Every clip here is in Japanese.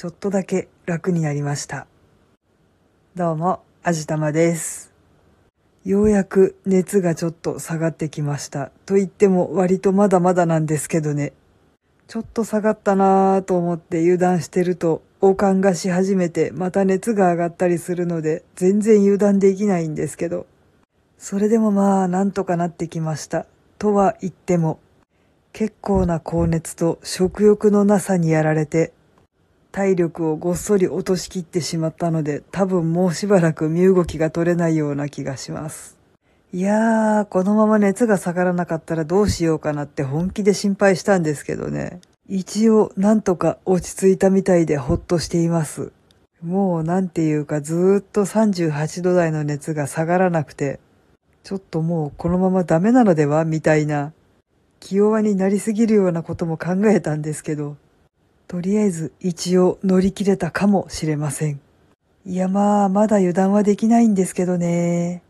ちょっとだけ楽になりました。どうも、あじたまです。ようやく熱がちょっと下がってきました。と言っても割とまだまだなんですけどね。ちょっと下がったなぁと思って油断してると、悪寒がし始めてまた熱が上がったりするので、全然油断できないんですけど。それでもまあ、なんとかなってきました。とは言っても、結構な高熱と食欲のなさにやられて、体力をごっそり落としきってしまったので、多分もうしばらく身動きが取れないような気がします。いやー、このまま熱が下がらなかったらどうしようかなって本気で心配したんですけどね。一応、なんとか落ち着いたみたいでほっとしています。もうなんていうかずーっと38度台の熱が下がらなくて、ちょっともうこのままダメなのではみたいな、気弱になりすぎるようなことも考えたんですけど、とりあえず一応乗り切れたかもしれません。いやまあ、まだ油断はできないんですけどね。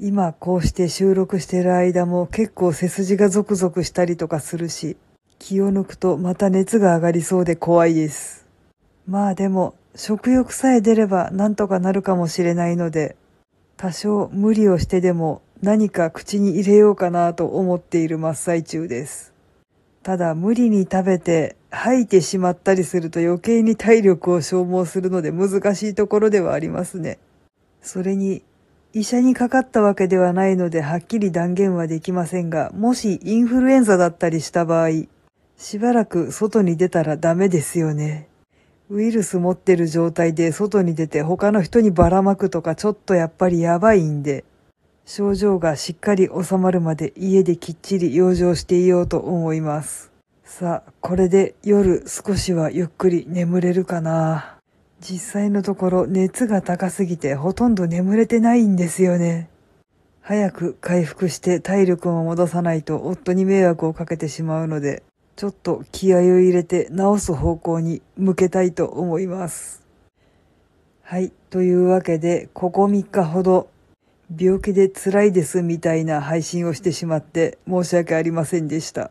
今こうして収録してる間も結構背筋がゾクゾクしたりとかするし、気を抜くとまた熱が上がりそうで怖いです。まあでも、食欲さえ出ればなんとかなるかもしれないので、多少無理をしてでも何か口に入れようかなと思っている真っ最中です。ただ無理に食べて吐いてしまったりすると余計に体力を消耗するので難しいところではありますね。それに医者にかかったわけではないのではっきり断言はできませんが、もしインフルエンザだったりした場合、しばらく外に出たらダメですよね。ウイルス持ってる状態で外に出て他の人にばらまくとかちょっとやっぱりやばいんで、症状がしっかり収まるまで家できっちり養生していようと思います。さあ、これで夜少しはゆっくり眠れるかな。実際のところ熱が高すぎてほとんど眠れてないんですよね。早く回復して体力を戻さないと夫に迷惑をかけてしまうので、ちょっと気合を入れて治す方向に向けたいと思います。はい。というわけで、ここ3日ほど病気で辛いですみたいな配信をしてしまって申し訳ありませんでした。